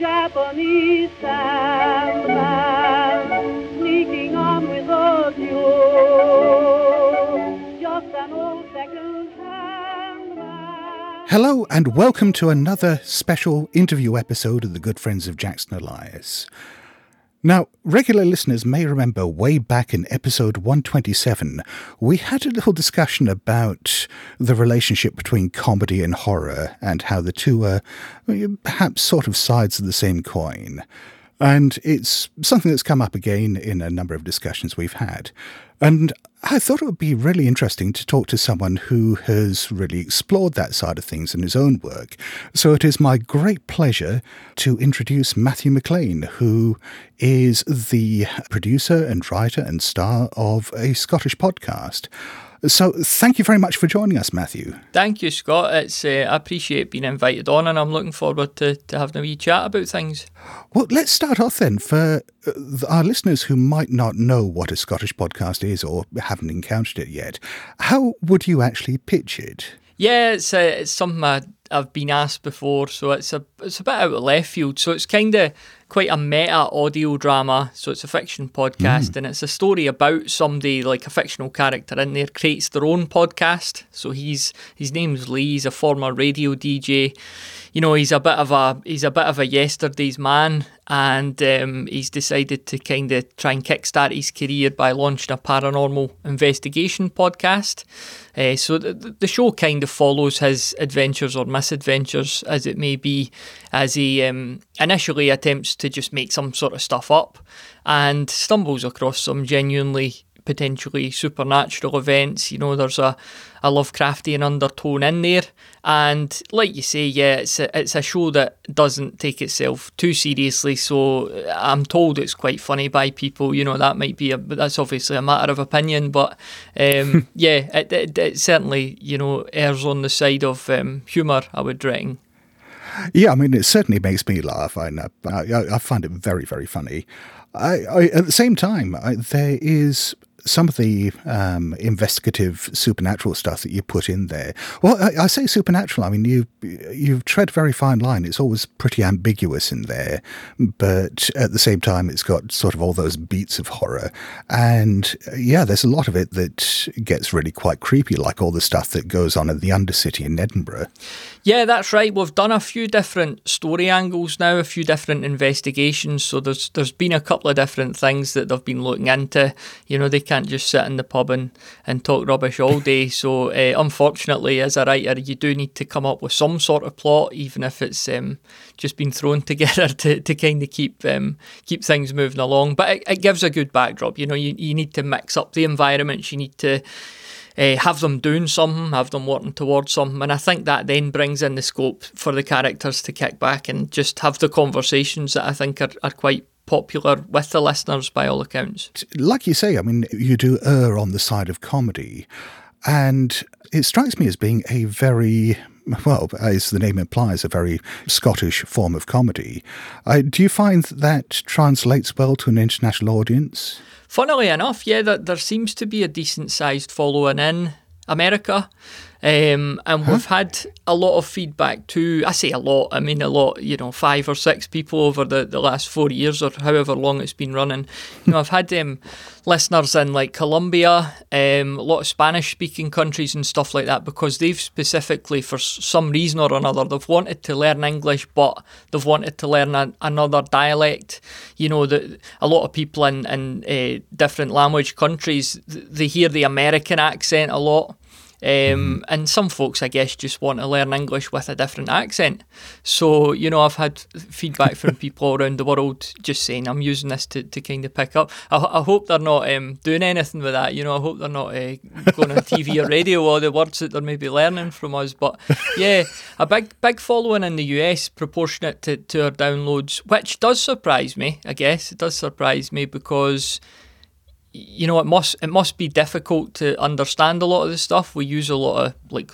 Japanese sandman sneaking on with a. Just an old second-hand. Hello, and welcome to another special interview episode of the Good Friends of Jackson Elias. Now, regular listeners may remember way back in episode 127, we had a little discussion about the relationship between comedy and horror and how the two are perhaps sort of sides of the same coin. And it's something that's come up again in a number of discussions we've had. And I thought it would be really interesting to talk to someone who has really explored that side of things in his own work. So it is my great pleasure to introduce Matthew McLean, who is the producer and writer and star of a Scottish podcast. So thank you very much for joining us, Matthew. Thank you, Scott. It's uh, I appreciate being invited on, and I'm looking forward to, to having a wee chat about things. Well, let's start off then. For uh, our listeners who might not know what a Scottish podcast is or haven't encountered it yet, how would you actually pitch it? Yeah, it's, uh, it's something I, I've been asked before, so it's a it's a bit out of left field. So it's kind of quite a meta audio drama. So it's a fiction podcast, and it's a story about somebody like a fictional character in there creates their own podcast. So he's his name's Lee. He's a former radio DJ. You know, he's a bit of a he's a bit of a yesterday's man, and um, he's decided to kind of try and kickstart his career by launching a paranormal investigation podcast. Uh, so the, the show kind of follows his adventures or misadventures, as it may be, as he um, initially attempts to just make some sort of stuff up and stumbles across some genuinely potentially supernatural events. You know, there's a, a Lovecraftian undertone in there. And like you say, yeah, it's a, it's a show that doesn't take itself too seriously. So I'm told it's quite funny by people. You know, that might be a, that's obviously a matter of opinion. But um, yeah, it, it, it certainly, you know, errs on the side of um, humour, I would reckon. Yeah, I mean, it certainly makes me laugh. I, I, I find it very, very funny. I, I, at the same time, I, there is some of the um, investigative supernatural stuff that you put in there. Well, I, I, say supernatural. I mean, you you tread very fine line. It's always pretty ambiguous in there, but at the same time, it's got sort of all those beats of horror. And yeah, there's a lot of it that gets really quite creepy, like all the stuff that goes on in the Undercity in Edinburgh. Yeah, that's right. We've done a few different story angles now, a few different investigations. So there's there's been a couple of different things that they've been looking into. You know, they can't just sit in the pub and, and talk rubbish all day. So uh, unfortunately, as a writer, you do need to come up with some sort of plot, even if it's um, just been thrown together to, to kind of keep um, keep things moving along. But it, it gives a good backdrop. You know, you, you need to mix up the environments. You need to uh, have them doing something, have them working towards something. And I think that then brings in the scope for the characters to kick back and just have the conversations that I think are, are quite popular with the listeners by all accounts. Like you say, I mean, you do err on the side of comedy. And it strikes me as being a very well, as the name implies, a very Scottish form of comedy. Uh, do you find that translates well to an international audience? Funnily enough, yeah, there, there seems to be a decent sized following in America. Um, and huh? we've had a lot of feedback too. I say a lot, I mean a lot, you know, five or six people over the, the last four years or however long it's been running. You know, I've had um, listeners in like Colombia, um, a lot of Spanish speaking countries and stuff like that because they've specifically, for some reason or another, they've wanted to learn English, but they've wanted to learn a, another dialect. You know, the, a lot of people in, in uh, different language countries, they hear the American accent a lot. Um. And some folks, I guess, just want to learn English with a different accent. So, you know, I've had feedback from people around the world just saying I'm using this to, to kind of pick up. I, I hope they're not um, doing anything with that. You know, I hope they're not uh, going on TV or radio or the words that they're maybe learning from us. But yeah, a big, big following in the US proportionate to, to our downloads, which does surprise me, I guess. It does surprise me because you know, it must it must be difficult to understand a lot of the stuff. We use a lot of like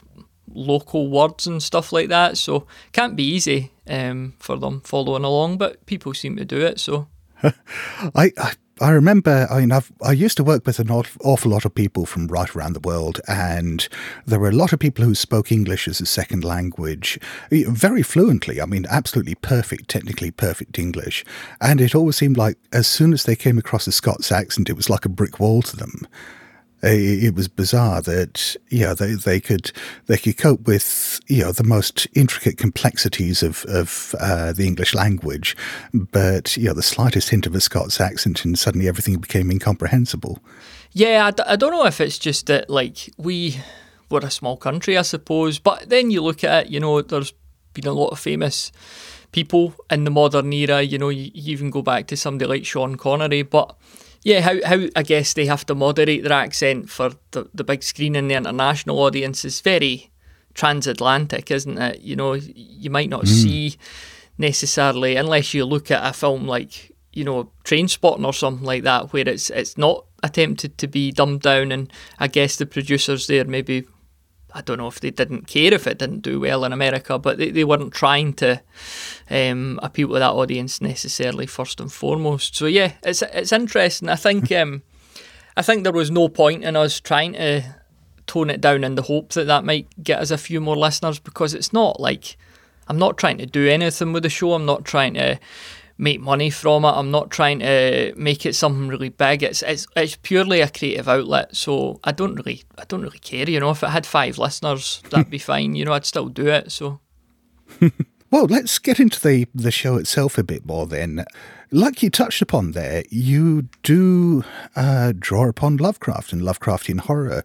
local words and stuff like that, so can't be easy um, for them following along. But people seem to do it, so. I, I I remember, I mean, I've, I used to work with an awful lot of people from right around the world, and there were a lot of people who spoke English as a second language very fluently. I mean, absolutely perfect, technically perfect English. And it always seemed like as soon as they came across a Scots accent, it was like a brick wall to them it was bizarre that yeah they, they could they could cope with you know the most intricate complexities of of uh, the English language, but you know the slightest hint of a Scots accent and suddenly everything became incomprehensible. Yeah, I d- I don't know if it's just that like we were a small country, I suppose, but then you look at it, you know, there's been a lot of famous people in the modern era. You know, you, you even go back to somebody like Sean Connery, but yeah, how, how I guess they have to moderate their accent for the, the big screen and the international audience is very transatlantic, isn't it? You know, you might not mm. see necessarily unless you look at a film like you know Trainspotting or something like that, where it's it's not attempted to be dumbed down, and I guess the producers there maybe I don't know if they didn't care if it didn't do well in America, but they, they weren't trying to um, appeal to that audience necessarily first and foremost. So yeah, it's it's interesting. I think um, I think there was no point in us trying to tone it down in the hope that that might get us a few more listeners because it's not like I'm not trying to do anything with the show. I'm not trying to make money from it. I'm not trying to make it something really big. It's it's it's purely a creative outlet. So I don't really I don't really care. You know, if it had five listeners, that'd be fine. You know, I'd still do it. So. well, let's get into the the show itself a bit more then. Like you touched upon there, you do uh, draw upon Lovecraft and Lovecraftian horror.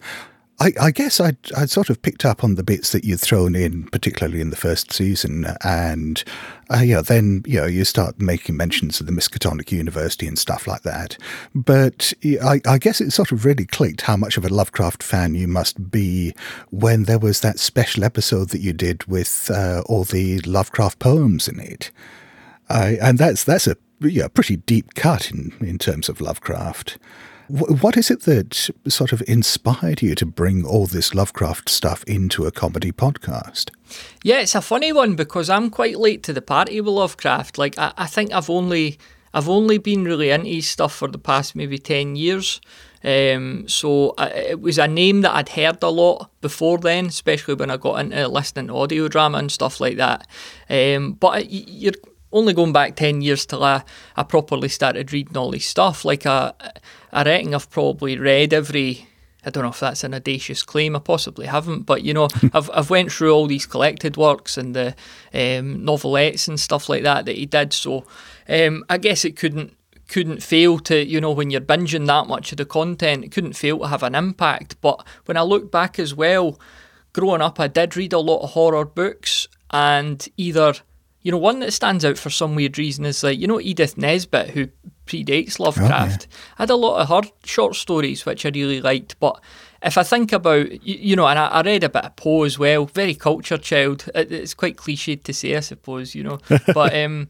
I, I, guess I'd, I'd sort of picked up on the bits that you'd thrown in, particularly in the first season, and uh, yeah, then you know you start making mentions of the Miskatonic University and stuff like that. But I, I guess it sort of really clicked how much of a Lovecraft fan you must be when there was that special episode that you did with uh, all the Lovecraft poems in it, uh, and that's that's a yeah, pretty deep cut in in terms of Lovecraft. What is it that sort of inspired you to bring all this Lovecraft stuff into a comedy podcast? Yeah, it's a funny one because I'm quite late to the party with Lovecraft. Like I, I think I've only I've only been really into stuff for the past maybe ten years. Um, so I, it was a name that I'd heard a lot before then, especially when I got into listening to audio drama and stuff like that. Um, but you're only going back 10 years till I, I properly started reading all his stuff. Like, I, I reckon I've probably read every. I don't know if that's an audacious claim. I possibly haven't, but you know, I've I've went through all these collected works and the um, novelettes and stuff like that that he did. So um, I guess it couldn't couldn't fail to you know when you're binging that much of the content, it couldn't fail to have an impact. But when I look back as well, growing up, I did read a lot of horror books, and either you know, one that stands out for some weird reason is like, you know, Edith Nesbit, who predates Lovecraft, oh, yeah. had a lot of her short stories which I really liked. But if I think about, you, know, and I, I, read a bit of Poe as well, very cultured child. It, it's quite cliched to say, I suppose, you know. but um,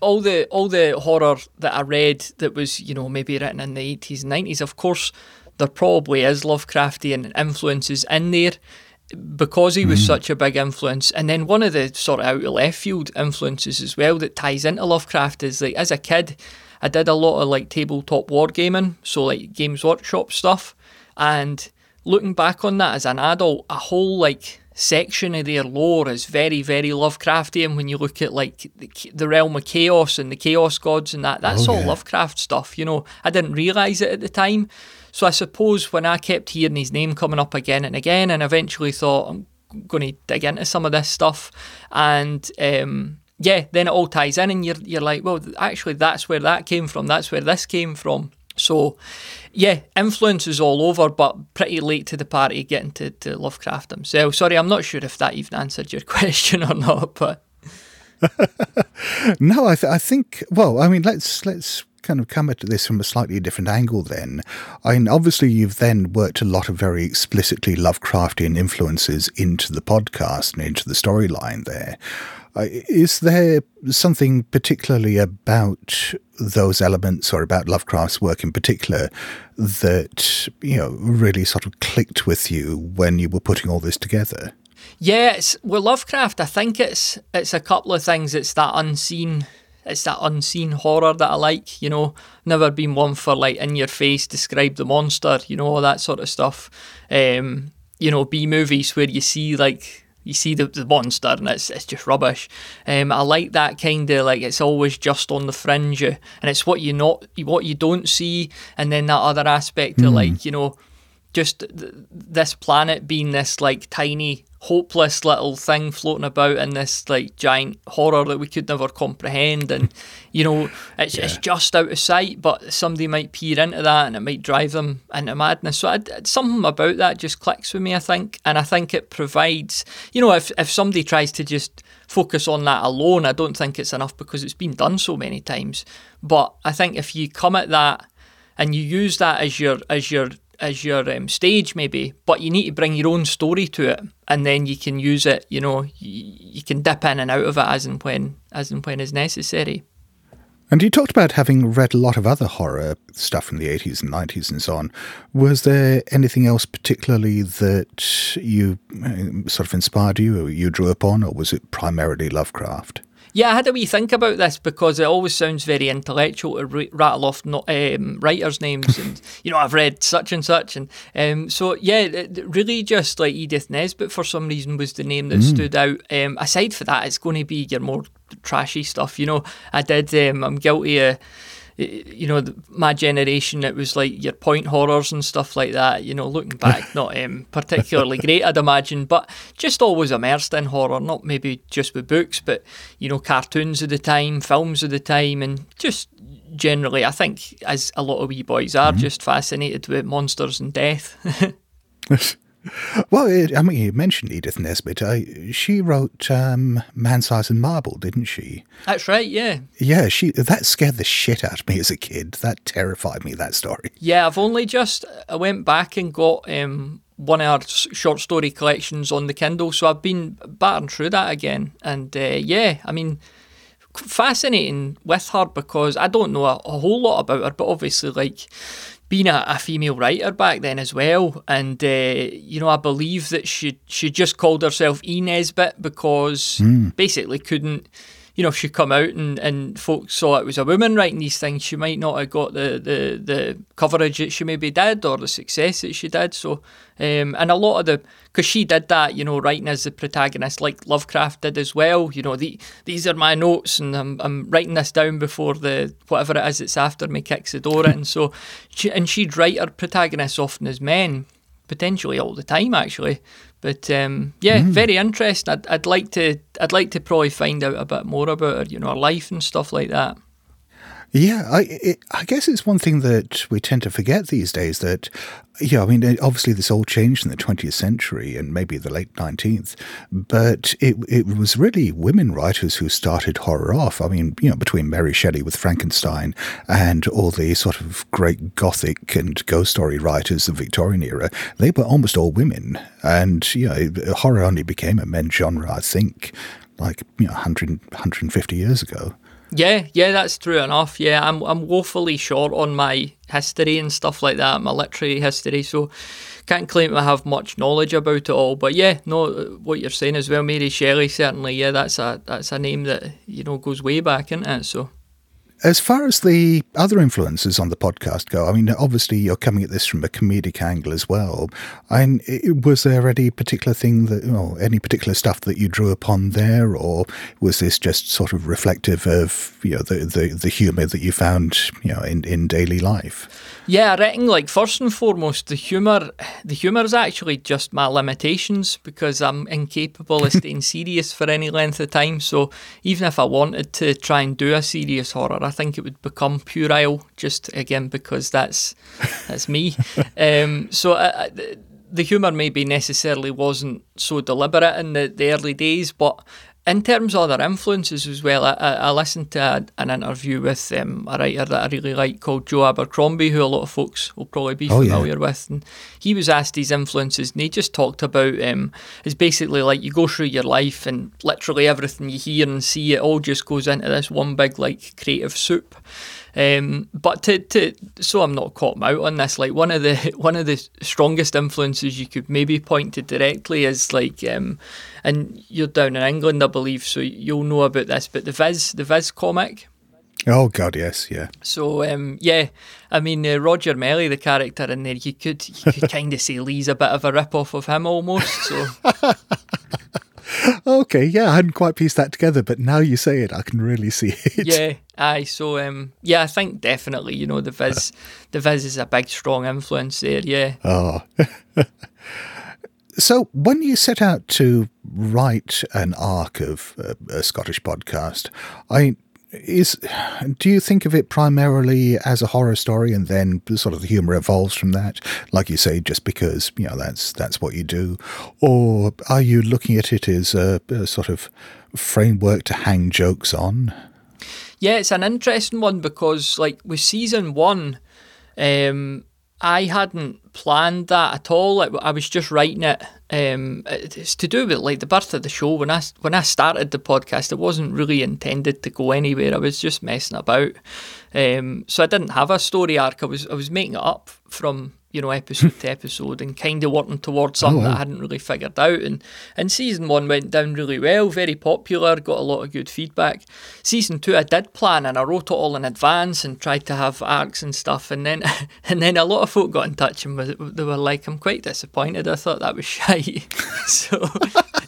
all the all the horror that I read that was, you know, maybe written in the 80s and 90s, of course, there probably is Lovecraftian influences in there because he was mm. such a big influence. And then one of the sort of out of left field influences as well that ties into Lovecraft is like as a kid, I did a lot of like tabletop wargaming, so like Games Workshop stuff. And looking back on that as an adult, a whole like section of their lore is very, very Lovecraftian when you look at like the, the realm of chaos and the chaos gods and that. That's oh, all Lovecraft stuff, you know. I didn't realise it at the time. So I suppose when I kept hearing his name coming up again and again, and eventually thought I'm going to dig into some of this stuff, and um, yeah, then it all ties in, and you're you're like, well, actually, that's where that came from. That's where this came from. So, yeah, influence is all over, but pretty late to the party getting to, to Lovecraft himself. Sorry, I'm not sure if that even answered your question or not, but. no, I, th- I think. Well, I mean, let's let's kind of come at this from a slightly different angle then. I mean, obviously, you've then worked a lot of very explicitly Lovecraftian influences into the podcast and into the storyline there. Is there something particularly about those elements or about Lovecraft's work in particular that, you know, really sort of clicked with you when you were putting all this together? Yeah, with Lovecraft, I think it's it's a couple of things. It's that unseen it's that unseen horror that I like. You know, never been one for like in your face, describe the monster. You know, all that sort of stuff. Um, you know, B movies where you see like you see the, the monster and it's it's just rubbish. Um, I like that kind of like it's always just on the fringe, and it's what you not what you don't see, and then that other aspect of like you know, just th- this planet being this like tiny hopeless little thing floating about in this like giant horror that we could never comprehend. And you know it's, it's just out of sight but somebody might peer into that and it might drive them into madness. So I, something about that just clicks with me I think. And I think it provides you know if, if somebody tries to just focus on that alone I don't think it's enough because it's been done so many times. But I think if you come at that and you use that as your as your as your um, stage maybe but you need to bring your own story to it and then you can use it you know you, you can dip in and out of it as and when as and when is necessary And you talked about having read a lot of other horror stuff from the 80s and 90s and so on. Was there anything else particularly that you uh, sort of inspired you or you drew upon, or was it primarily Lovecraft? Yeah, I had a wee think about this because it always sounds very intellectual to r- rattle off no, um, writers' names and you know I've read such and such and um, so yeah, it, really just like Edith Nesbit for some reason was the name that stood out. Um, aside for that, it's going to be your more trashy stuff. You know, I did. Um, I'm guilty of you know, my generation, it was like your point horrors and stuff like that. You know, looking back, not um, particularly great, I'd imagine, but just always immersed in horror. Not maybe just with books, but you know, cartoons of the time, films of the time, and just generally, I think, as a lot of wee boys are, just fascinated with monsters and death. Well, it, I mean, you mentioned Edith Nesbit. Uh, she wrote um, Man Size in Marble, didn't she? That's right, yeah. Yeah, she that scared the shit out of me as a kid. That terrified me. That story. Yeah, I've only just I went back and got um, one of our s- short story collections on the Kindle, so I've been battering through that again, and uh, yeah, I mean, fascinating with her because I don't know a, a whole lot about her, but obviously like being a, a female writer back then as well, and uh, you know I believe that she she just called herself E Nesbit because basically couldn't you know, if she come out and, and folks saw it was a woman writing these things, she might not have got the, the, the coverage that she maybe did or the success that she did. So, um, and a lot of the, because she did that, you know, writing as the protagonist, like Lovecraft did as well. You know, the, these are my notes and I'm, I'm writing this down before the, whatever it is that's after me kicks the door in. So, she, and she'd write her protagonists often as men potentially all the time actually. But um, yeah, very interesting. I'd, I'd like to I'd like to probably find out a bit more about her, you know, her life and stuff like that. Yeah, I it, I guess it's one thing that we tend to forget these days that, yeah, I mean, obviously this all changed in the 20th century and maybe the late 19th, but it it was really women writers who started horror off. I mean, you know, between Mary Shelley with Frankenstein and all the sort of great gothic and ghost story writers of the Victorian era, they were almost all women, and you know, horror only became a men's genre, I think, like you know, 100, 150 years ago. Yeah, yeah, that's true enough. Yeah, I'm I'm woefully short on my history and stuff like that, my literary history, so can't claim to have much knowledge about it all. But yeah, no, what you're saying as well, Mary Shelley, certainly, yeah, that's a that's a name that you know goes way back, isn't it? So. As far as the other influences on the podcast go, I mean, obviously you're coming at this from a comedic angle as well. And was there any particular thing that, or any particular stuff that you drew upon there, or was this just sort of reflective of, you know, the the, the humour that you found, you know, in, in daily life? Yeah, I reckon like first and foremost the humour the humour is actually just my limitations because I'm incapable of staying serious for any length of time. So even if I wanted to try and do a serious horror, I think it would become puerile just again because that's that's me. um, so I, I, the humour maybe necessarily wasn't so deliberate in the, the early days, but in terms of other influences as well, I, I listened to a, an interview with um, a writer that I really like called Joe Abercrombie, who a lot of folks will probably be Oh, yeah. familiar with. And he was asked his influences, and he just talked about um, it's basically like you go through your life, and literally everything you hear and see, it all just goes into this one big like creative soup. Um, but to, to so I'm not caught out on this. Like one of the one of the strongest influences you could maybe point to directly is like, um, and you're down in England, I believe, so you'll know about this. But the Viz, the Viz comic, Oh God, yes, yeah. So um, yeah, I mean uh, Roger Mellie, the character in there, you could you could kind of say Lee's a bit of a rip off of him almost. So Okay, yeah, I hadn't quite pieced that together, but now you say it, I can really see it. yeah, aye. So um, yeah, I think definitely you know the Viz, the Viz is a big strong influence there. Yeah. Oh. so, when you set out to write an arc of a, a Scottish podcast, I is do you think of it primarily as a horror story and then sort of the humor evolves from that like you say just because you know that's that's what you do or are you looking at it as a, a sort of framework to hang jokes on yeah it's an interesting one because like with season one um I hadn't planned that at all. I was just writing it. Um, it's to do with like the birth of the show. When I when I started the podcast, it wasn't really intended to go anywhere. I was just messing about. Um, so I didn't have a story arc. I was I was making it up from you know, episode to episode and kind of working towards something oh, wow. that I hadn't really figured out. And, and season one went down really well, very popular, got a lot of good feedback. Season two, I did plan and I wrote it all in advance and tried to have arcs and stuff. And then and then a lot of folk got in touch and they were like, I'm quite disappointed. I thought that was shy. so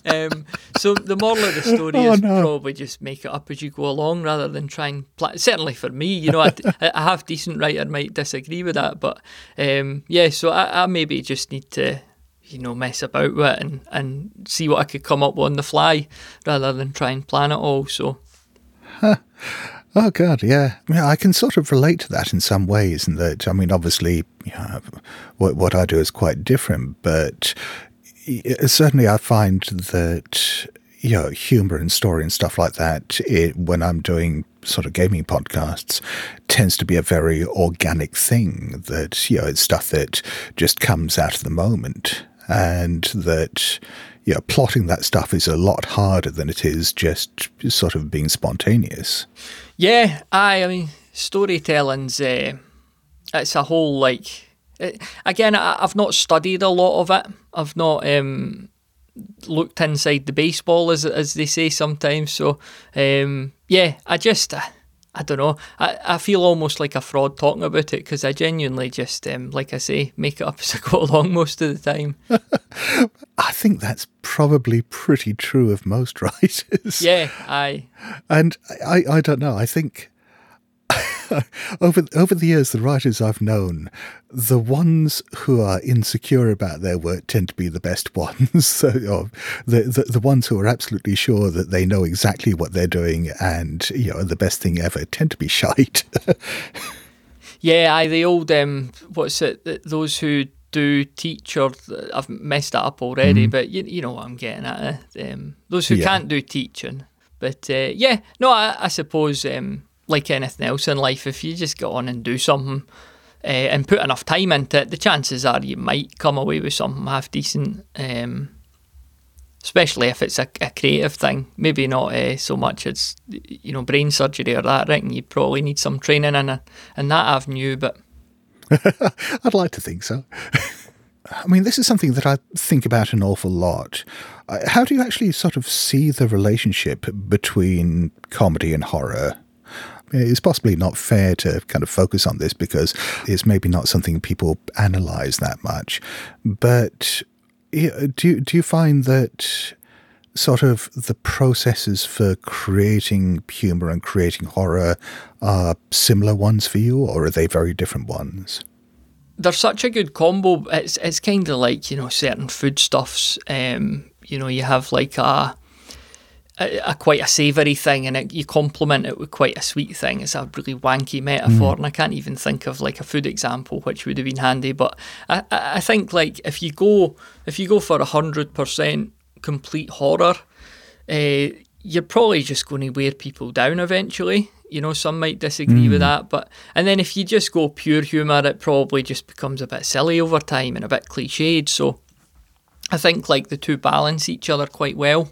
um, so the moral of the story oh, is no. probably just make it up as you go along rather than try and plan. Certainly for me, you know, I, a half decent writer might disagree with that, but um, yeah, so I, I maybe just need to you know, mess about with it and, and see what I could come up with on the fly rather than try and plan it all. So, huh. oh god, yeah, yeah, I can sort of relate to that in some ways. And that, I mean, obviously, you know, what what I do is quite different, but certainly I find that you know humor and story and stuff like that it, when I'm doing sort of gaming podcasts tends to be a very organic thing that you know it's stuff that just comes out of the moment and that you know plotting that stuff is a lot harder than it is just sort of being spontaneous yeah I, I mean storytelling's uh, it's a whole like uh, again, I, have not studied a lot of it. I've not um, looked inside the baseball, as as they say sometimes. So, um, yeah, I just. Uh, I don't know. I, I feel almost like a fraud talking about it because I genuinely just, um, like I say, make it up as I go along most of the time. I think that's probably pretty true of most writers. Yeah, I. And I, I don't know. I think over over the years, the writers I've known, the ones who are insecure about their work tend to be the best ones. so, the, the, the ones who are absolutely sure that they know exactly what they're doing and you know the best thing ever tend to be shite. yeah, I the old um, what's it? Those who do teach or I've messed that up already, mm. but you, you know what I'm getting at. Eh? Um, those who yeah. can't do teaching, but uh, yeah, no, I, I suppose. Um, like anything else in life, if you just get on and do something uh, and put enough time into it, the chances are you might come away with something half decent. Um, especially if it's a, a, creative thing. Maybe not uh, so much as you know brain surgery or that. Reckon you probably need some training in a, in that avenue. But I'd like to think so. I mean, this is something that I think about an awful lot. Uh, how do you actually sort of see the relationship between comedy and horror? It's possibly not fair to kind of focus on this because it's maybe not something people analyze that much. But do do you find that sort of the processes for creating humor and creating horror are similar ones for you, or are they very different ones? They're such a good combo. It's it's kind of like you know certain foodstuffs. Um, you know, you have like a a, a, quite a savoury thing, and it, you complement it with quite a sweet thing. It's a really wanky metaphor, mm. and I can't even think of like a food example which would have been handy. But I, I think like if you go if you go for a hundred percent complete horror, uh, you're probably just going to wear people down eventually. You know, some might disagree mm. with that, but and then if you just go pure humour, it probably just becomes a bit silly over time and a bit cliched. So I think like the two balance each other quite well.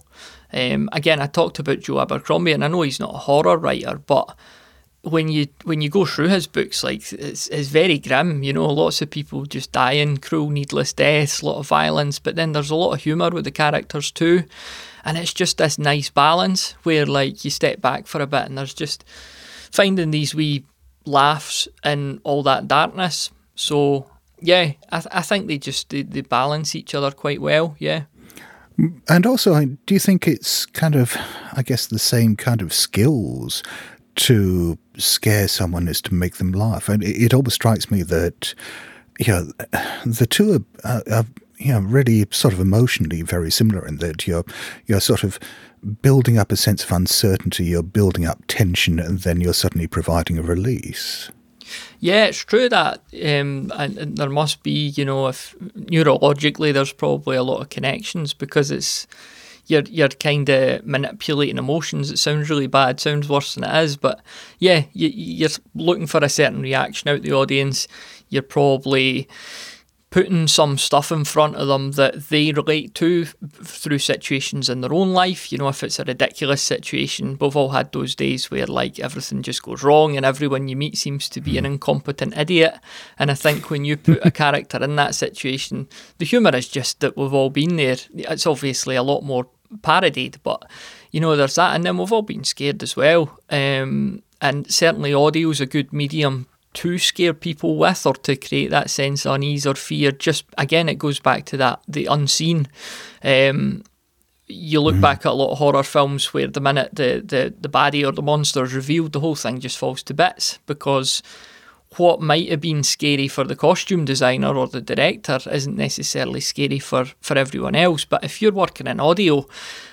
Um, again, I talked about Joe Abercrombie, and I know he's not a horror writer, but when you when you go through his books, like it's, it's very grim. You know, lots of people just dying, cruel, needless deaths, a lot of violence, but then there's a lot of humour with the characters too, and it's just this nice balance where like you step back for a bit and there's just finding these wee laughs in all that darkness. So yeah, I, th- I think they just they, they balance each other quite well. Yeah. And also, I- do you think it's kind of, I guess, the same kind of skills to scare someone as to make them laugh? And it, it always strikes me that, you know, the two are, are, you know, really sort of emotionally very similar in that you're, you're sort of building up a sense of uncertainty, you're building up tension, and then you're suddenly providing a release. Yeah, it's true that, um, and, and there must be, you know, if neurologically there's probably a lot of connections because it's you're you're kind of manipulating emotions. It sounds really bad, sounds worse than it is, but yeah, you, you're looking for a certain reaction out the audience. You're probably putting some stuff in front of them that they relate to through situations in their own life. You know, if it's a ridiculous situation, we've all had those days where like everything just goes wrong and everyone you meet seems to be an incompetent idiot. And I think when you put a character in that situation, the humour is just that we've all been there. It's obviously a lot more parodied, but you know, there's that. And then we've all been scared as well. Um, and certainly audio is a good medium to scare people with or to create that sense of unease or fear. Just again, it goes back to that the unseen. Um, you look back at a lot of horror films where the minute the, the, the baddie or the monster is revealed, the whole thing just falls to bits because what might have been scary for the costume designer or the director isn't necessarily scary for, for everyone else. But if you're working in audio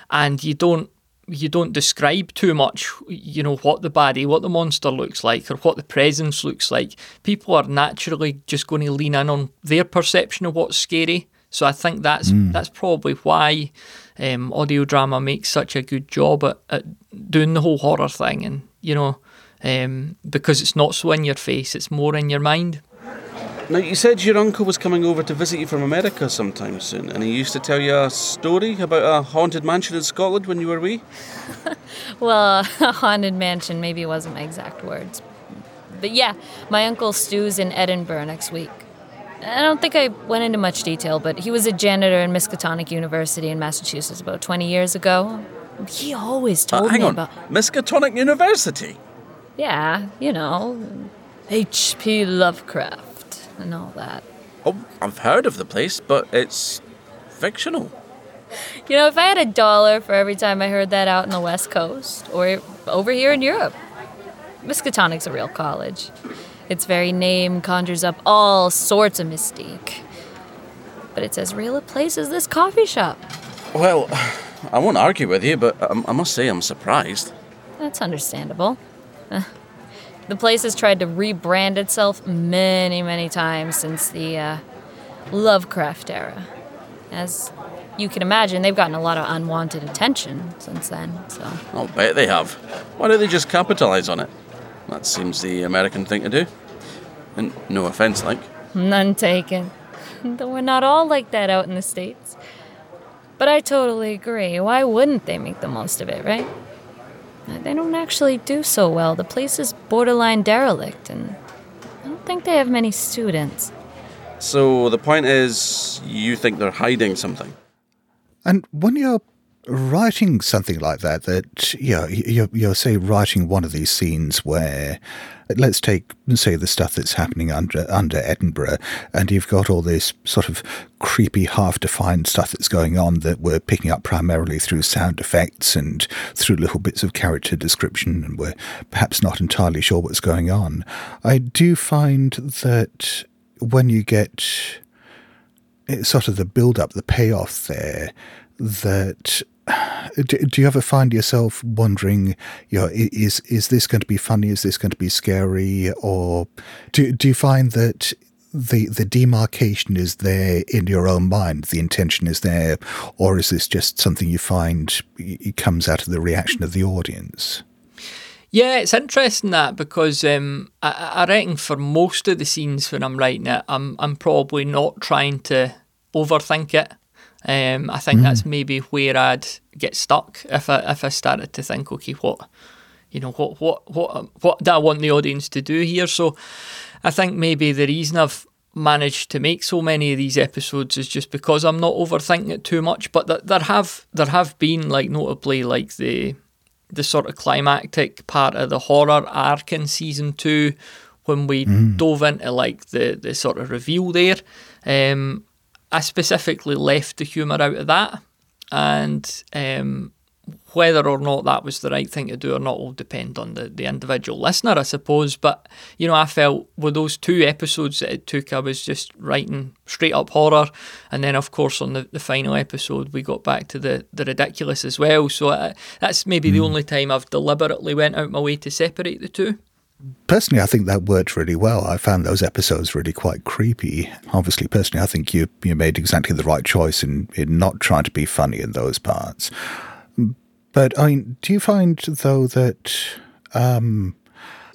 and you don't you don't describe too much, you know, what the baddie, what the monster looks like, or what the presence looks like, people are naturally just going to lean in on their perception of what's scary. So I think that's that's probably why um, audio drama makes such a good job at, at doing the whole horror thing, and you know, um, because it's not so in your face, it's more in your mind. Now, you said your uncle was coming over to visit you from America sometime soon, and he used to tell you a story about a haunted mansion in Scotland when you were wee. Well, a haunted mansion maybe wasn't my exact words. But yeah, my uncle Stu's in Edinburgh next week. I don't think I went into much detail, but he was a janitor in Miskatonic University in Massachusetts about 20 years ago. He always Uh, told hang me on, about. Miskatonic University. Yeah, you know, H.P. Lovecraft and all that. Oh, I've heard of the place, but it's fictional. You know, if I had a dollar for every time I heard that out in the West Coast or over here in Europe, Miskatonic's a real college. Its very name conjures up all sorts of mystique. But it's as real a place as this coffee shop. Well, I won't argue with you, but I, I must say I'm surprised. That's understandable. The place has tried to rebrand itself many, many times since the uh, Lovecraft era. As you can imagine, they've gotten a lot of unwanted attention since then, so. I'll bet they have. Why don't they just capitalize on it? That seems the American thing to do. And no offense, like. None taken. Though we're not all like that out in the States. But I totally agree. Why wouldn't they make the most of it, right? They don't actually do so well. The place is borderline derelict, and I don't think they have many students. So the point is, you think they're hiding something. And when you're writing something like that, that you know, you're, you're say writing one of these scenes where, let's take say the stuff that's happening under under Edinburgh, and you've got all this sort of creepy, half-defined stuff that's going on that we're picking up primarily through sound effects and through little bits of character description, and we're perhaps not entirely sure what's going on. I do find that when you get it's sort of the build up, the payoff there, that do, do you ever find yourself wondering, you know, is is this going to be funny? Is this going to be scary? Or do do you find that the the demarcation is there in your own mind, the intention is there, or is this just something you find it comes out of the reaction of the audience? Yeah, it's interesting that because um, I, I reckon for most of the scenes when I'm writing it, I'm I'm probably not trying to overthink it. Um, I think that's maybe where I'd get stuck if I if I started to think, okay, what, you know, what what what what do I want the audience to do here? So, I think maybe the reason I've managed to make so many of these episodes is just because I'm not overthinking it too much. But th- there have there have been like notably like the the sort of climactic part of the horror arc in season two when we dove into like the the sort of reveal there. Um, I specifically left the humour out of that, and um, whether or not that was the right thing to do or not will depend on the, the individual listener, I suppose. But you know, I felt with those two episodes that it took, I was just writing straight up horror, and then of course on the, the final episode we got back to the the ridiculous as well. So I, that's maybe the only time I've deliberately went out my way to separate the two. Personally, I think that worked really well. I found those episodes really quite creepy. Obviously, personally, I think you you made exactly the right choice in, in not trying to be funny in those parts. But I mean, do you find though that um,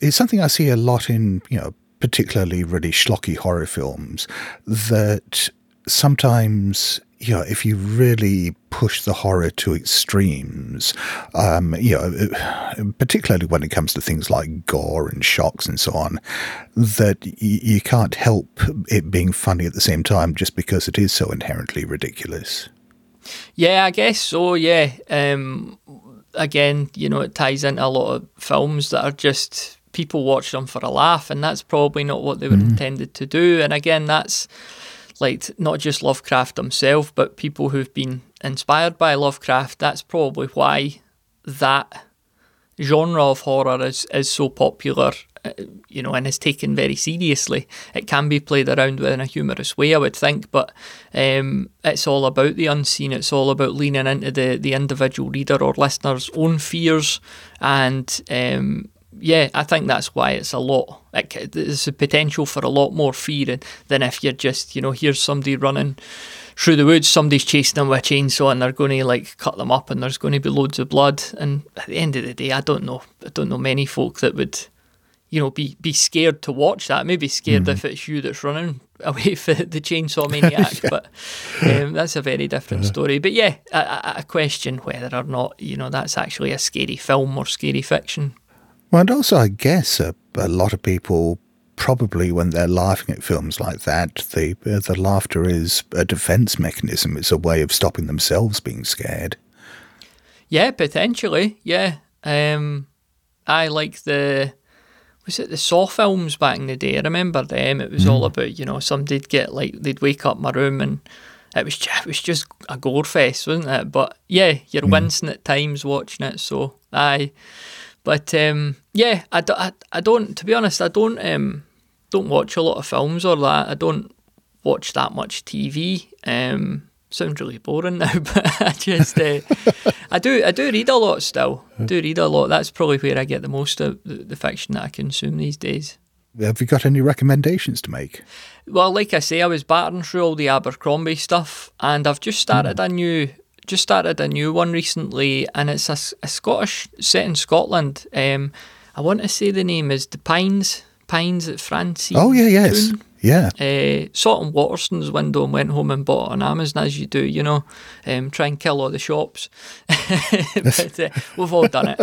it's something I see a lot in you know particularly really schlocky horror films that sometimes you know if you really push the horror to extremes, um, you know particularly when it comes to things like gore and shocks and so on, that y- you can't help it being funny at the same time just because it is so inherently ridiculous. Yeah, I guess so. Yeah. Um, again, you know, it ties into a lot of films that are just people watch them for a laugh, and that's probably not what they were intended to do. And again, that's like not just Lovecraft himself, but people who've been inspired by Lovecraft. That's probably why that genre of horror is, is so popular, uh, you know, and is taken very seriously. It can be played around with in a humorous way, I would think, but um, it's all about the unseen. It's all about leaning into the, the individual reader or listener's own fears. And um, yeah, I think that's why it's a lot. It, there's a potential for a lot more fear than if you're just, you know, here's somebody running through the woods, somebody's chasing them with a chainsaw and they're going to like cut them up and there's going to be loads of blood. And at the end of the day, I don't know. I don't know many folk that would, you know, be, be scared to watch that. Maybe scared if it's you that's running away for the chainsaw maniac. But um, that's a very different story. But yeah, I, I question whether or not, you know, that's actually a scary film or scary fiction. Well, and also, I guess a, a lot of people probably, when they're laughing at films like that, the uh, the laughter is a defense mechanism. It's a way of stopping themselves being scared. Yeah, potentially. Yeah. Um, I like the was it the Saw films back in the day? I remember them. It was all about you know somebody'd get like they'd wake up my room and it was ju- it was just a gore fest, wasn't it? But yeah, you're wincing at times watching it. So aye, but um, yeah, I, do, I, I don't. To be honest, I don't um, don't watch a lot of films or that. I don't watch that much TV. Um, sounds really boring now, but I just uh, I do I do read a lot still. I do read a lot. That's probably where I get the most of the, the fiction that I consume these days. Have you got any recommendations to make? Well, like I say, I was battering through all the Abercrombie stuff, and I've just started a new just started a new one recently, and it's a, a Scottish set in Scotland. Um, I want to say the name is the Pines Pines at Francie. Oh yeah, yes, yeah. uh, saw it on Waterstones window and went home and bought it on Amazon as you do, you know, um, try and kill all the shops. but uh, we've all done it.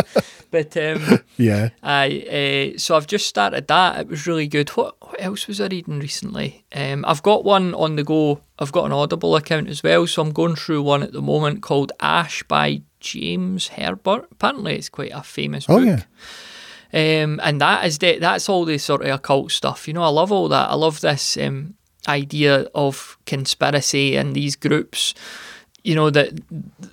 But um, Yeah. I uh, so I've just started that. It was really good. What, what else was I reading recently? Um, I've got one on the go. I've got an Audible account as well, so I'm going through one at the moment called Ash by James Herbert. Apparently, it's quite a famous Oh book. yeah. Um, and that is the, that's all the sort of occult stuff. You know, I love all that. I love this um, idea of conspiracy and these groups. You know that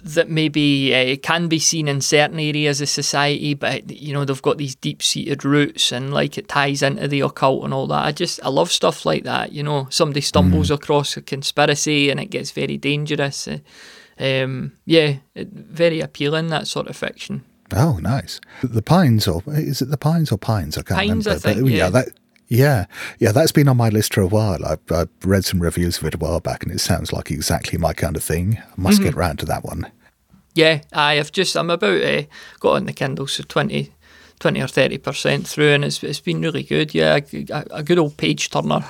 that maybe uh, can be seen in certain areas of society, but you know they've got these deep-seated roots and like it ties into the occult and all that. I just I love stuff like that. You know, somebody stumbles across a conspiracy and it gets very dangerous. Uh, um, yeah, it, very appealing that sort of fiction. Oh, nice. The Pines, or is it the Pines or Pines? I can't Pines, I remember. think, But, yeah. that. Yeah, yeah, that's been on my list for a while. I've, I've read some reviews of it a while back, and it sounds like exactly my kind of thing. I must Mm-hmm. get round to that one. Yeah, I have just I'm about uh, got on the Kindle so 20, 20 or thirty percent through, and it's it's been really good. Yeah, a, a good old page turner.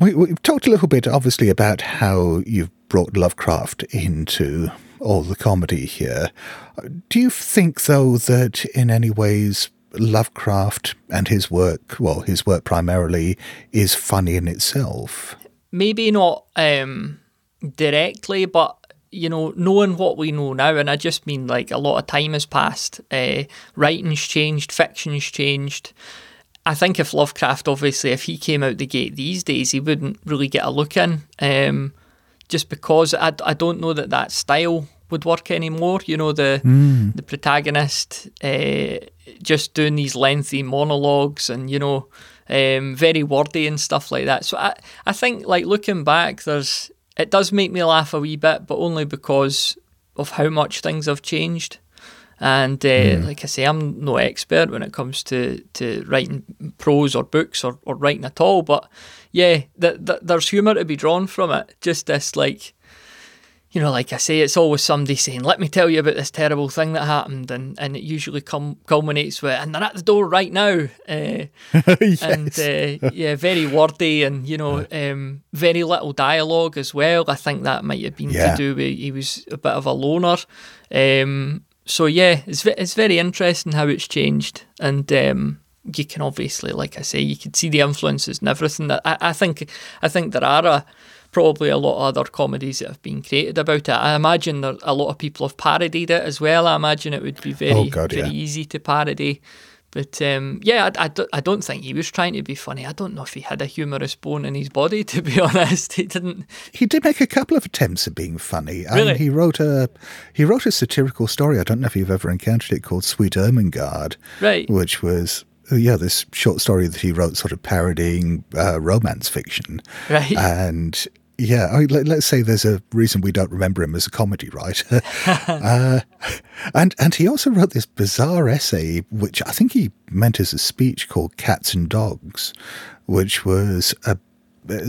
We, we've talked a little bit, obviously, about how you've brought Lovecraft into all the comedy here. Do you think, though, that in any ways Lovecraft and his work, well, his work primarily, is funny in itself? Maybe not um, directly, but you know, knowing what we know now, and I just mean like a lot of time has passed. Uh, writing's changed, fiction's changed. I think if Lovecraft, obviously, if he came out the gate these days, he wouldn't really get a look in. Um, just because I, I don't know that that style would work anymore. You know, the the protagonist uh, just doing these lengthy monologues and you know, um, very wordy and stuff like that. So I I think like looking back, there's it does make me laugh a wee bit, but only because of how much things have changed. And uh, like I say, I'm no expert when it comes to, to writing prose or books or, or writing at all. But yeah, th- th- there's humour to be drawn from it. Just this, like, you know, like I say, it's always somebody saying, "Let me tell you about this terrible thing that happened," and, and it usually com- culminates with, "And they're at the door right now." Uh, and uh, yeah, very wordy and you know, um, very little dialogue as well. I think that might have been Yeah. to do with he was a bit of a loner. Um, so yeah, it's it's very interesting how it's changed, and um, you can obviously, like I say, you can see the influences and everything. That I, I think I think there are a, probably a lot of other comedies that have been created about it. I imagine there a lot of people have parodied it as well. I imagine it would be very Oh, God, very yeah. easy to parody. But um, yeah, I, I, don't, I don't think he was trying to be funny. I don't know if he had a humorous bone in his body, to be honest. He didn't. He did make a couple of attempts at being funny. and Really? he wrote a he wrote a satirical story. I don't know if you've ever encountered it called Sweet Ermengarde, Right. which was yeah this short story that he wrote, sort of parodying uh, romance fiction. Right. And yeah, I mean, let, let's say there's a reason we don't remember him as a comedy writer. uh, and and he also wrote this bizarre essay, which I think he meant as a speech called "Cats and Dogs," which was a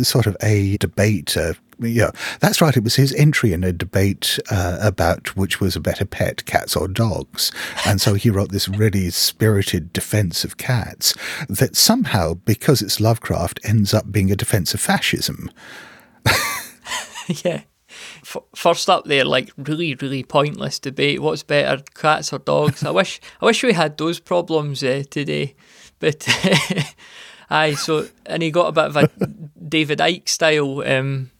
sort of a debate. Uh, yeah, that's right. It was his entry in a debate uh, about which was a better pet, cats or dogs. And so he wrote this really spirited defense of cats that somehow, because it's Lovecraft, ends up being a defense of fascism. yeah. F- first up there, like really, really pointless debate. What's better, cats or dogs? I wish, I wish we had those problems uh, today. But aye, so and he got a bit of a David Icke style um,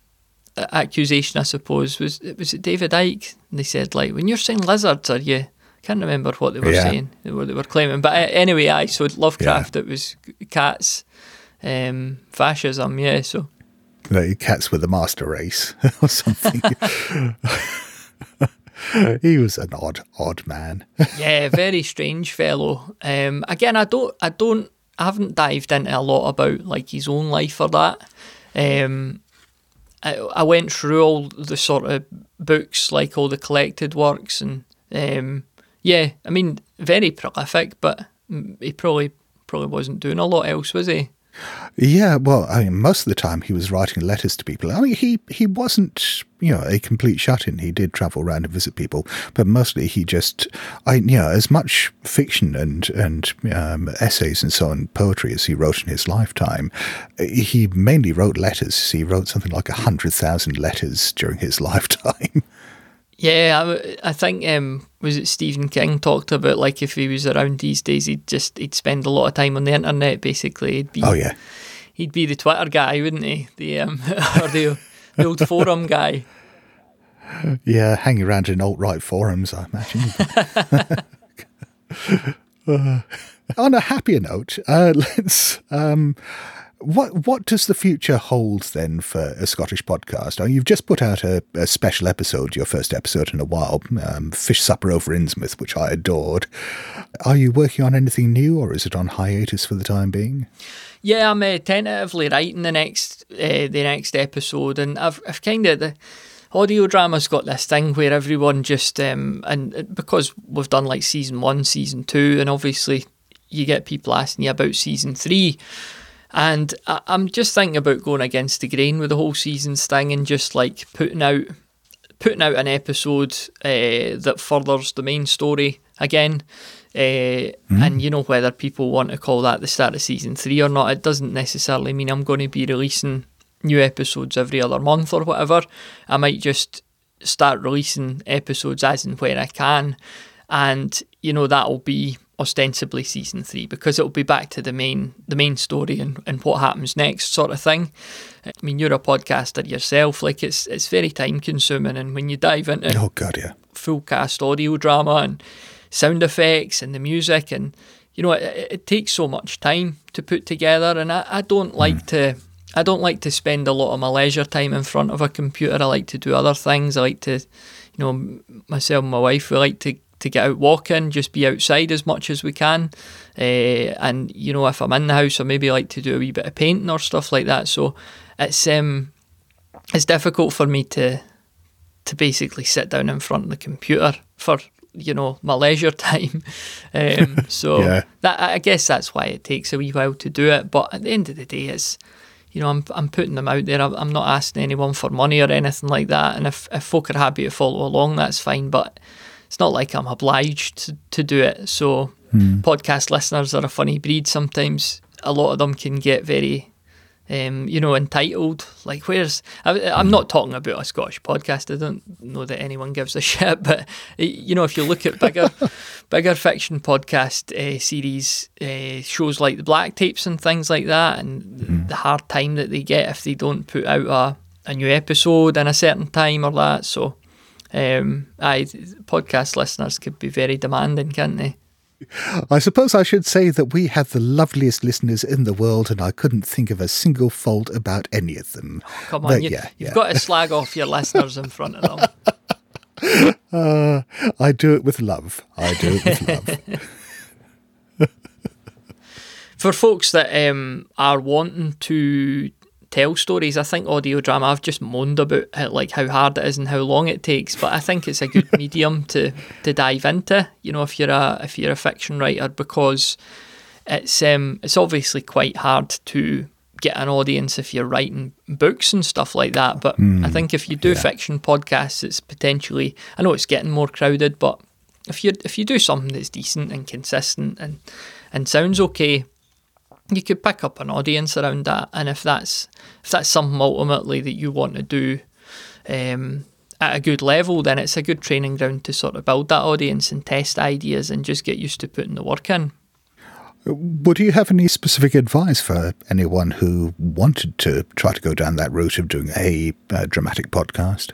accusation, I suppose. Was it was it David Icke? And they said like, when you're saying lizards, are you? Can't remember what they were Yeah. saying, what they were claiming. But uh, anyway, aye. So Lovecraft, it was cats, um, fascism. Yeah. So The cats were the master race or something. he was an odd, odd man. yeah, very strange fellow. Um, again, I don't, I don't, I haven't dived into a lot about like his own life or that. Um, I, I went through all the sort of books, like all the collected works, and um, yeah, I mean, very prolific, but he probably probably wasn't doing a lot else, was he? Yeah, well, I mean, most of the time he was writing letters to people. I mean, he he wasn't, you know, a complete shut-in. He did travel around and visit people, but mostly he just, I, you know, as much fiction and and um, essays and so on, poetry as he wrote in his lifetime, he mainly wrote letters. He wrote something like a hundred thousand letters during his lifetime. Yeah, I, I think um, was it Stephen King talked about like if he was around these days, he'd just he'd spend a lot of time on the internet. Basically, he'd be oh yeah, he'd be the Twitter guy, wouldn't he? The um, or the, the old forum guy. yeah, hanging around in alt-right forums, I imagine. Uh, on a happier note, uh, let's. Um, what what does the future hold then for a Scottish podcast? You've just put out a, a special episode, your first episode in a while, um, Fish Supper over Innsmouth, which I adored. Are you working on anything new, or is it on hiatus for the time being? Yeah, I'm uh, tentatively writing the next uh, the next episode, and I've I've kind of the audio drama's got this thing where everyone just um and uh, because we've done like season one, season two, and obviously you get people asking you about season three. And I, I'm just thinking about going against the grain with the whole seasons thing and just like putting out putting out an episode uh, that furthers the main story again. Uh, And you know whether people want to call that the start of season three or not, it doesn't necessarily mean I'm going to be releasing new episodes every other month or whatever. I might just start releasing episodes as and when I can. and you know that'll be ostensibly season three because it'll be back to the main the main story and, and what happens next sort of thing. I mean, you're a podcaster yourself, like it's it's very time consuming, and when you dive into Oh god, yeah. full cast audio drama and sound effects and the music and you know it, it takes so much time to put together and I, I don't hmm. like to I don't like to spend a lot of my leisure time in front of a computer I like to do other things I like to you know myself and my wife we like to to get out walking just be outside as much as we can uh, and you know if I'm in the house I maybe like to do a wee bit of painting or stuff like that so it's um it's difficult for me to to basically sit down in front of the computer for you know my leisure time. Um, so Yeah. that I guess that's why it takes a wee while to do it. But at the end of the day, it's you know I'm I'm putting them out there. I'm, I'm not asking anyone for money or anything like that. And if if folk are happy to follow along, that's fine. But it's not like I'm obliged to, to do it. So podcast listeners are a funny breed. Sometimes a lot of them can get very um, you know, entitled. Like, where's I, I'm not talking about a Scottish podcast. I don't know that anyone gives a shit. But you know, if you look at bigger, bigger fiction podcast uh, series, uh, shows like the Black Tapes and things like that, and the hard time that they get if they don't put out a, a new episode in a certain time or that. So, um, I podcast listeners could be very demanding, can't they? I suppose I should say that we have the loveliest listeners in the world, and I couldn't think of a single fault about any of them. Come on, But you, yeah, you've yeah. got to slag off your listeners in front of them. Uh, I do it with love. I do it with love. for folks that um, are wanting to tell stories, I think audio drama. I've just moaned about how, like how hard it is and how long it takes, but I think it's a good medium to to dive into. You know, if you're a if you're a fiction writer, because it's um it's obviously quite hard to get an audience if you're writing books and stuff like that. But I think if you do fiction podcasts, it's potentially I know it's getting more crowded, but if you if you do something that's decent and consistent and and sounds okay, you could pick up an audience around that. And if that's if that's something ultimately that you want to do um, at a good level, then it's a good training ground to sort of build that audience and test ideas and just get used to putting the work in. Would you have any specific advice for anyone who wanted to try to go down that route of doing a, uh dramatic podcast?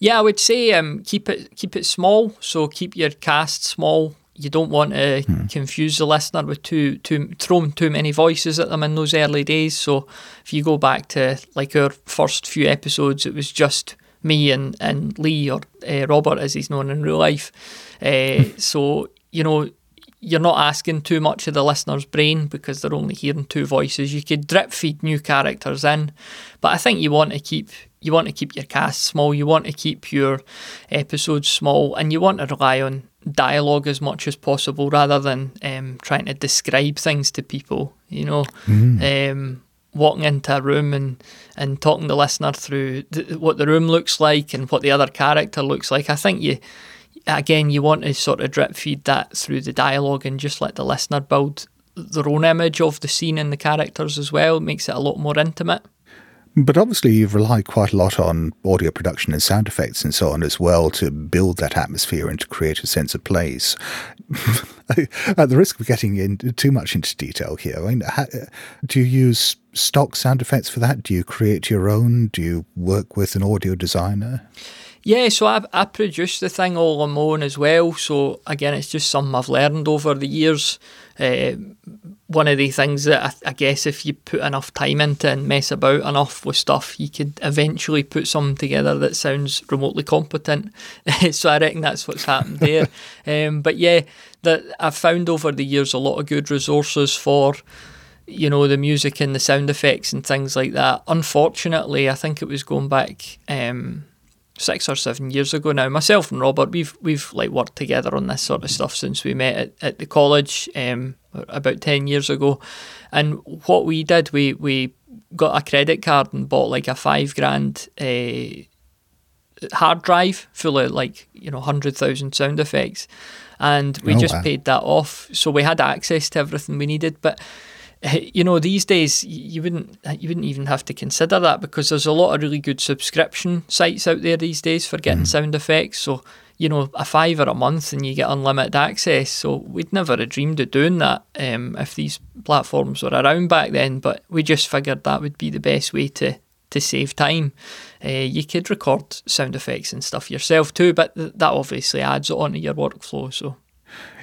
Yeah, I would say um, keep it keep it small. So keep your cast small. You don't want to confuse the listener with too too throwing too many voices at them in those early days. So if you go back to like our first few episodes, it was just me and, and Lee or uh, Robert as he's known in real life. Uh, so you know you're not asking too much of the listener's brain because they're only hearing two voices. You could drip feed new characters in, but I think you want to keep you want to keep your cast small. You want to keep your episodes small, and you want to rely on dialogue as much as possible rather than um, trying to describe things to people. You know, um, walking into a room and, and talking the listener through th- what the room looks like and what the other character looks like. I think you again, you want to sort of drip feed that through the dialogue and just let the listener build their own image of the scene and the characters as well. It makes it a lot more intimate. But obviously, you've relied quite a lot on audio production and sound effects and so on as well to build that atmosphere and to create a sense of place. At the risk of getting in too much into detail here, I mean, ha- do you use stock sound effects for that? Do you create your own? Do you work with an audio designer? Yeah, so I, I produce the thing all on my own as well. So again, it's just something I've learned over the years. Uh, one of the things that I, I guess if you put enough time into and mess about enough with stuff, you could eventually put something together that sounds remotely competent. so I reckon that's what's happened there. um, but yeah, that I've found over the years a lot of good resources for you know the music and the sound effects and things like that. Unfortunately, I think it was going back. Um, six or seven years ago now. Myself and Robert, we've we've like worked together on this sort of stuff since we met at, at the college um, about ten years ago. And what we did, we we got a credit card and bought like a five grand uh, hard drive full of like you know hundred thousand sound effects, and we Oh, just wow. paid that off. So we had access to everything we needed, but you know these days you wouldn't you wouldn't even have to consider that because there's a lot of really good subscription sites out there these days for getting sound effects so you know, a fiver a month and you get unlimited access. So we'd never have dreamed of doing that um, if these platforms were around back then. But we just figured that would be the best way to to save time. Uh, you could record sound effects and stuff yourself too, but th- that obviously adds on to your workflow. So.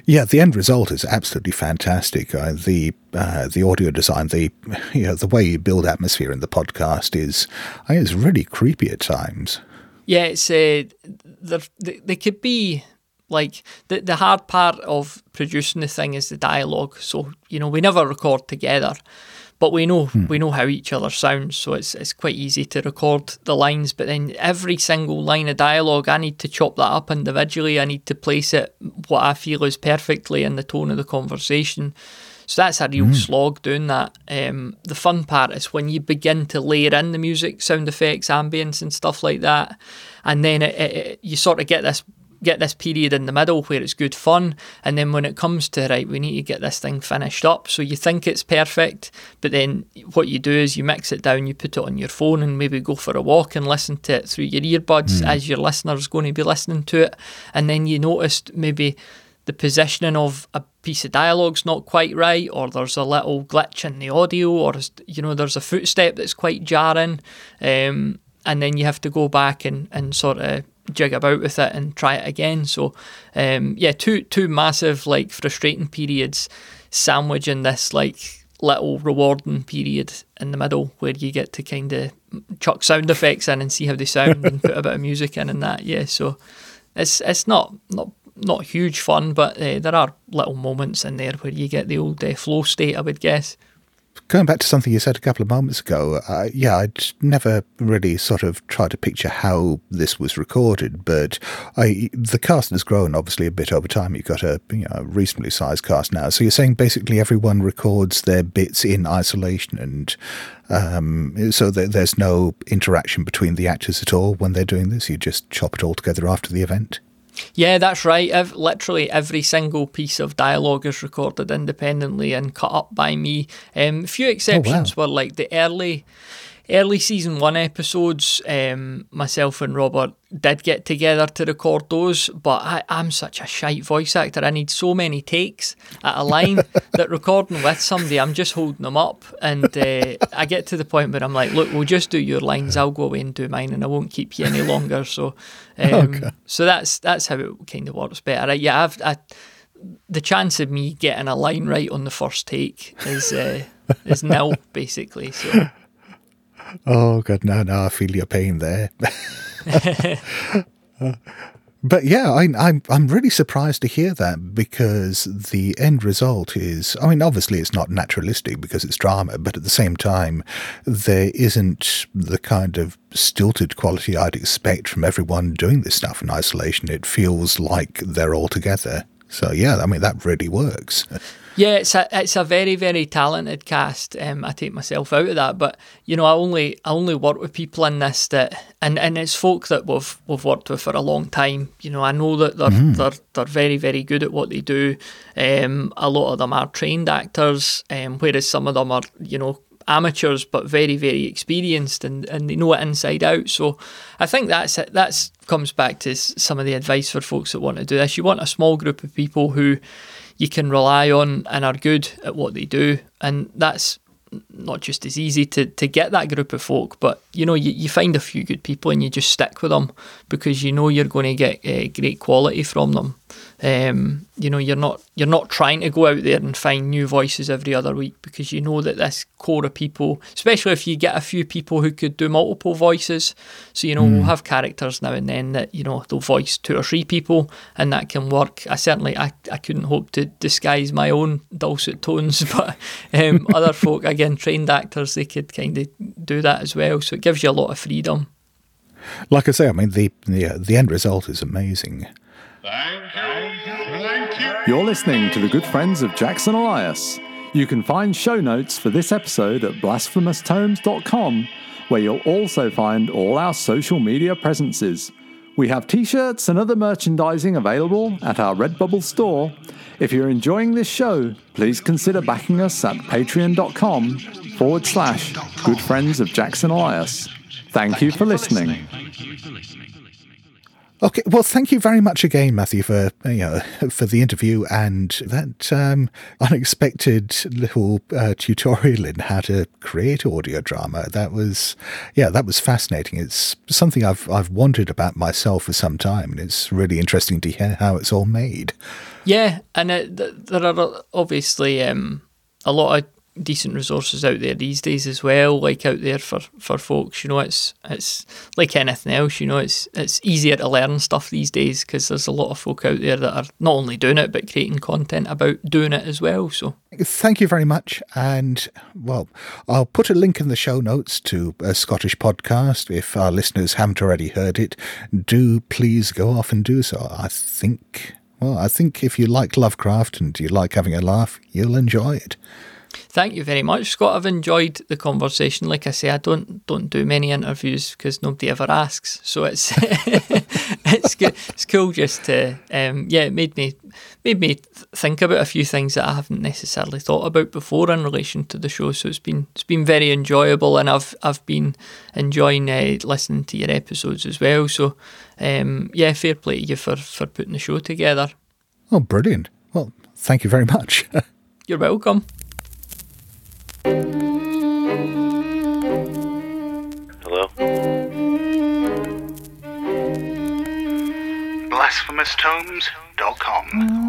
Yeah, the end result is absolutely fantastic. Uh, the uh, the audio design, the you know the way you build atmosphere in the podcast is, I think, is really creepy at times. Yeah, it's uh. They could be like the the hard part of producing the thing is the dialogue. So you know we never record together, but we know hmm. we know how each other sounds, so it's it's quite easy to record the lines. But then every single line of dialogue, I need to chop that up individually. I need to place it what I feel is perfectly in the tone of the conversation. So that's a real mm. slog doing that. Um, the fun part is when you begin to layer in the music, sound effects, ambience, and stuff like that, and then it, it, it, you sort of get this get this period in the middle where it's good fun, and then when it comes to right, we need to get this thing finished up. So you think it's perfect, but then what you do is you mix it down, you put it on your phone, and maybe go for a walk and listen to it through your earbuds mm. as your listener's going to be listening to it, and then you noticed maybe the positioning of a piece of dialogue's not quite right, or there's a little glitch in the audio, or you know there's a footstep that's quite jarring, um, and then you have to go back and, and sort of jig about with it and try it again. So um, yeah, two two massive like frustrating periods sandwiching this like little rewarding period in the middle where you get to kind of chuck sound effects in and see how they sound and put a bit of music in and that. Yeah, so it's it's not not not huge fun, but uh, there are little moments in there where you get the old uh, flow state, I would guess. Going back to something you said a couple of moments ago, uh, yeah, I'd never really sort of tried to picture how this was recorded, but I, the cast has grown obviously a bit over time. You've got a you know, reasonably sized cast now, so you're saying basically everyone records their bits in isolation, and um, so there's no interaction between the actors at all when they're doing this. You just chop it all together after the event. Yeah, that's right. I've, literally every single piece of dialogue is recorded independently and cut up by me. Um, few exceptions oh, wow. were like the early early season one episodes, um, myself and Robert did get together to record those, but I, am such a shite voice actor. I need so many takes at a line that recording with somebody, I'm just holding them up. And uh, I get to the point where I'm like, look, we'll just do your lines. I'll go away and do mine, and I won't keep you any longer. So, um, okay. so that's that's how it kind of works better. Yeah, I've. I, the chance of me getting a line right on the first take is uh, is nil, basically. So Oh god, no, no, I feel your pain there. but yeah, I, am I'm, I'm really surprised to hear that because the end result is, I mean, obviously it's not naturalistic because it's drama, but at the same time, there isn't the kind of stilted quality I'd expect from everyone doing this stuff in isolation. It feels like they're all together. So yeah, I mean that really works. Yeah, it's a it's a very very talented cast. Um, I take myself out of that, but you know, I only I only work with people in this that, and, and it's folk that we've we've worked with for a long time. You know, I know that they're mm. they're they're very very good at what they do. Um, a lot of them are trained actors, um, whereas some of them are you know amateurs but very very experienced and, and they know it inside out so i think that's it that's comes back to some of the advice for folks that want to do this you want a small group of people who you can rely on and are good at what they do. And that's not just as easy to, to get that group of folk, but you know, you, you find a few good people and you just stick with them because you know you're going to get uh, great quality from them. Um, you know, you're not you're not trying to go out there and find new voices every other week because you know that this core of people, especially if you get a few people who could do multiple voices. So you know, mm. we'll have characters now and then that you know they'll voice two or three people, and that can work. I certainly I, I couldn't hope to disguise my own dulcet tones, but um, other folk again trained actors they could kind of do that as well. So it gives you a lot of freedom. Like I say, I mean the the, uh, the end result is amazing. Thank you. Thank you. You're listening to the good friends of Jackson Elias. You can find show notes for this episode at blasphemoustomes.com, where you'll also find all our social media presences. We have t shirts and other merchandising available at our Redbubble store. If you're enjoying this show, please consider backing us at patreon.com forward slash good friends of Jackson Elias. Thank you for listening. Okay, well, thank you very much again, Matthew, for you know, for the interview and that um, unexpected little uh, tutorial in how to create audio drama. That was, yeah, that was fascinating. It's something I've I've wondered about myself for some time, and it's really interesting to hear how it's all made. Yeah, and it, there are obviously um, a lot of decent resources out there these days as well like out there for for folks you know it's it's like anything else you know it's it's easier to learn stuff these days because there's a lot of folk out there that are not only doing it but creating content about doing it as well so. Thank you very much and well i'll put a link in the show notes to a scottish podcast. If our listeners haven't already heard it do please go off and do so. I think well i think if you like lovecraft and you like having a laugh you'll enjoy it Thank you very much, Scott. I've enjoyed the conversation. Like I say, I don't don't do many interviews because nobody ever asks. So it's it's good. It's cool just to um, yeah. It made me made me think about a few things that I haven't necessarily thought about before in relation to the show. So it's been it's been very enjoyable, and I've I've been enjoying uh, listening to your episodes as well. So um, yeah, fair play to you for for putting the show together. Oh, brilliant! Well, thank you very much. You're welcome. Hello? BlasphemousTomes.com